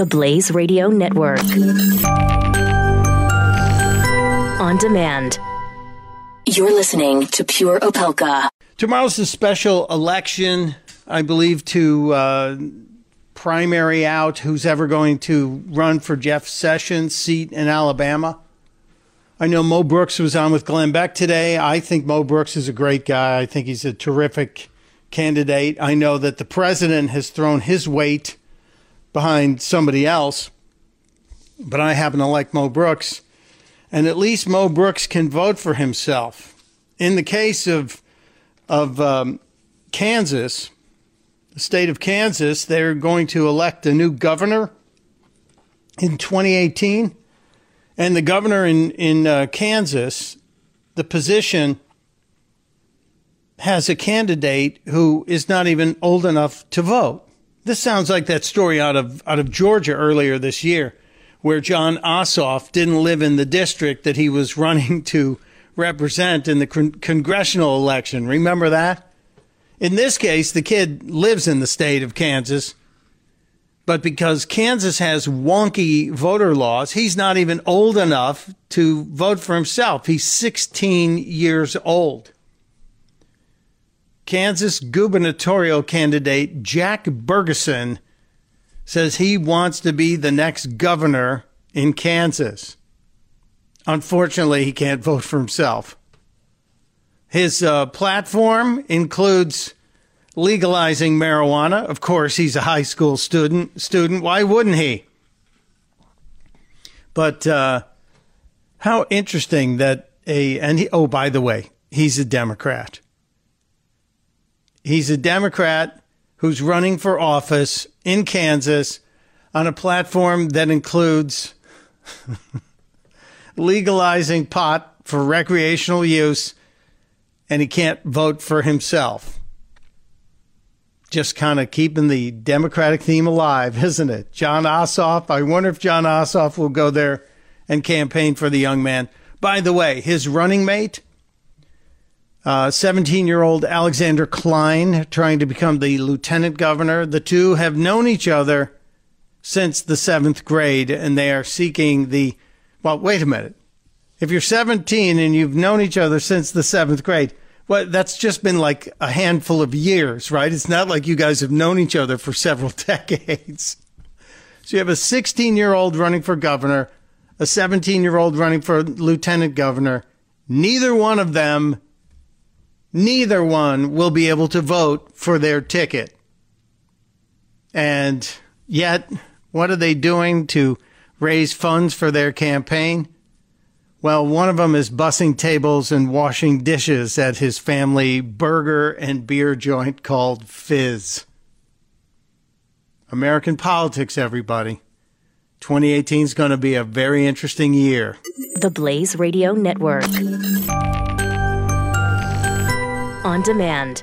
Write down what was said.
The Blaze Radio Network. On demand. You're listening to Pure Opelka. Tomorrow's a special election, I believe, to uh, primary out who's ever going to run for Jeff Sessions' seat in Alabama. I know Mo Brooks was on with Glenn Beck today. I think Mo Brooks is a great guy. I think he's a terrific candidate. I know that the president has thrown his weight behind somebody else, but I happen to like Mo Brooks. And at least Mo Brooks can vote for himself. In the case of of um, Kansas, the state of Kansas, they're going to elect a new governor in 2018, and the governor in in uh, Kansas, the position has a candidate who is not even old enough to vote. This sounds like that story out of out of Georgia earlier this year, where Jon Ossoff didn't live in the district that he was running to represent in the con- congressional election. Remember that? In this case, the kid lives in the state of Kansas, but because Kansas has wonky voter laws, he's not even old enough to vote for himself. He's 16 years old. Kansas gubernatorial candidate Jack Bergeson says he wants to be the next governor in Kansas. Unfortunately, he can't vote for himself. His uh, platform includes legalizing marijuana. Of course, he's a high school student. Student, why wouldn't he? But uh, how interesting that a and he, oh, by the way, he's a Democrat. He's a Democrat who's running for office in Kansas on a platform that includes legalizing pot for recreational use, and he can't vote for himself. Just kind of keeping the Democratic theme alive, isn't it? Jon Ossoff. I wonder if Jon Ossoff will go there and campaign for the young man. By the way, his running mate 17 uh, year old Alexander Cline trying to become the lieutenant governor. The two have known each other since the seventh grade and they are seeking the. Well, wait a minute. If you're 17 and you've known each other since the seventh grade, well, that's just been like a handful of years, right? It's not like you guys have known each other for several decades. So you have a 16 year old running for governor, a 17 year old running for lieutenant governor. Neither one of them neither one will be able to vote for their ticket. And yet, what are they doing to raise funds for their campaign? Well, one of them is bussing tables and washing dishes at his family burger and beer joint called Fizz. American politics, everybody. 2018 is going to be a very interesting year. The Blaze Radio Network on demand.